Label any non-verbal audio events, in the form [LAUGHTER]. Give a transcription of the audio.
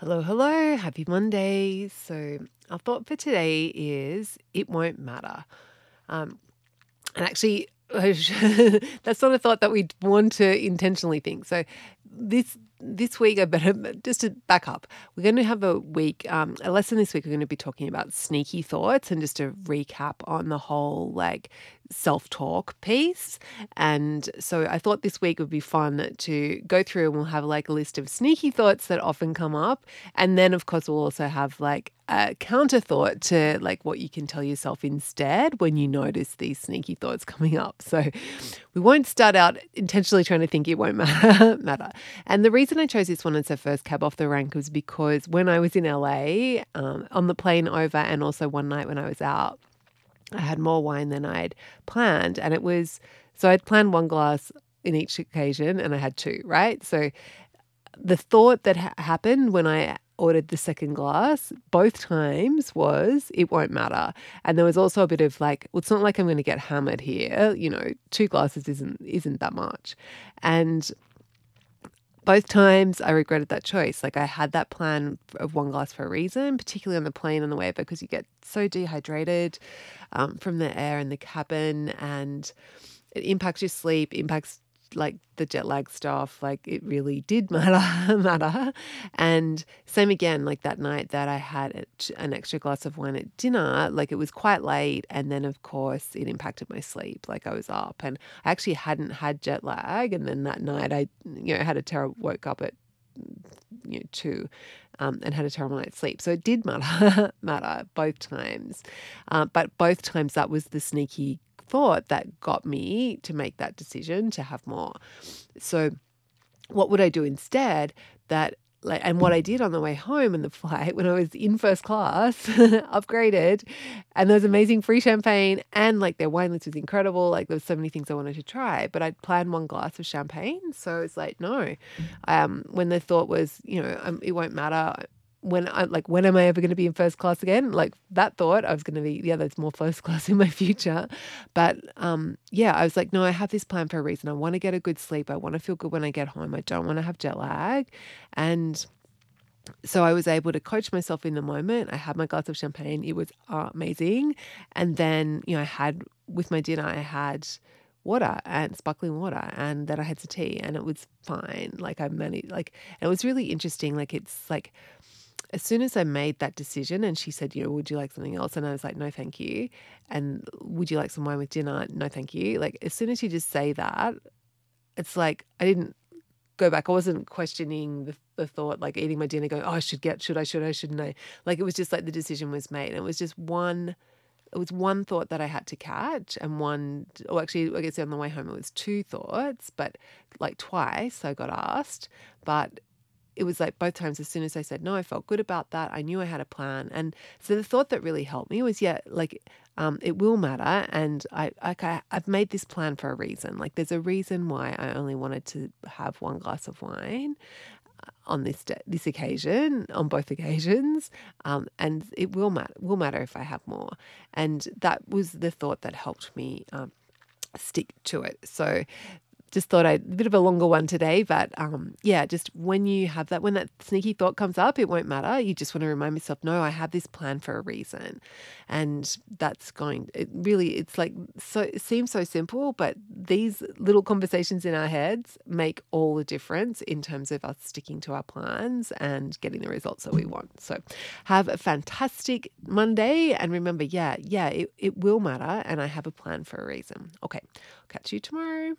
Hello, hello. Happy Monday. So, our thought for today is it won't matter. Um, and actually, [LAUGHS] that's not a thought that we want to intentionally think. So, this this week, I better [LAUGHS] just to back up. We're going to have a week, um, a lesson this week. We're going to be talking about sneaky thoughts and just a recap on the whole like self talk piece. And so I thought this week would be fun to go through and we'll have like a list of sneaky thoughts that often come up. And then, of course, we'll also have like a counter thought to like what you can tell yourself instead when you notice these sneaky thoughts coming up. So we won't start out intentionally trying to think it won't [LAUGHS] matter. And the reason I chose this one as a first cab off the rank was because when I was in LA um, on the plane over and also one night when I was out, I had more wine than I'd planned. And it was so I'd planned one glass in each occasion and I had two, right? So the thought that ha- happened when I ordered the second glass both times was it won't matter and there was also a bit of like well it's not like i'm going to get hammered here you know two glasses isn't isn't that much and both times I regretted that choice. Like I had that plan of one glass for a reason, particularly on the plane on the way because you get so dehydrated um, from the air in the cabin and it impacts your sleep, impacts like the jet lag stuff, like it really did [LAUGHS] matter, matter. And same again, like that night that I had an extra glass of wine at dinner, like it was quite late, and then of course it impacted my sleep. Like I was up, and I actually hadn't had jet lag, and then that night I, you know, had a terrible woke up at you know two. Um, and had a terrible night's sleep. So it did matter, [LAUGHS] matter both times. Uh, but both times that was the sneaky thought that got me to make that decision to have more. So, what would I do instead that like and what I did on the way home in the [LAUGHS] flight when I was in first class, [LAUGHS] upgraded, and there was amazing free champagne and like their wine list was incredible. Like there was so many things I wanted to try, but I'd planned one glass of champagne, so it's like no. Um, when the thought was, you know, um, it won't matter when I like when am I ever going to be in first class again? Like that thought I was going to be yeah, there's more first [LAUGHS] class in my future. But um yeah, I was like no, I have this plan for a reason. I want to get a good sleep. I want to feel good when I get home. I don't want to have jet lag. And so I was able to coach myself in the moment. I had my glass of champagne. It was amazing. And then, you know, I had with my dinner, I had water and sparkling water and then I had some tea and it was fine. Like I managed like it was really interesting. Like it's like as soon as I made that decision and she said, you know, would you like something else? And I was like, no, thank you. And would you like some wine with dinner? No, thank you. Like, as soon as you just say that, it's like I didn't go back. I wasn't questioning the, the thought, like eating my dinner, going, oh, I should get, should I, should I, shouldn't I? Like, it was just like the decision was made. And it was just one it was one thought that I had to catch, and one, or actually, I guess on the way home, it was two thoughts, but like twice I got asked. But it was like both times as soon as I said no, I felt good about that. I knew I had a plan. And so the thought that really helped me was, yeah, like um, it will matter. And I, like I, I've made this plan for a reason. Like there's a reason why I only wanted to have one glass of wine uh, on this this occasion, on both occasions, um, and it will matter. Will matter if I have more, and that was the thought that helped me um, stick to it. So just thought I'd a bit of a longer one today, but um, yeah, just when you have that, when that sneaky thought comes up, it won't matter. You just want to remind yourself, no, I have this plan for a reason, and that's going. It really, it's like so. It seems so simple, but these little conversations in our heads make all the difference in terms of us sticking to our plans and getting the results that we want. So, have a fantastic Monday, and remember, yeah, yeah, it, it will matter, and I have a plan for a reason. Okay, catch you tomorrow.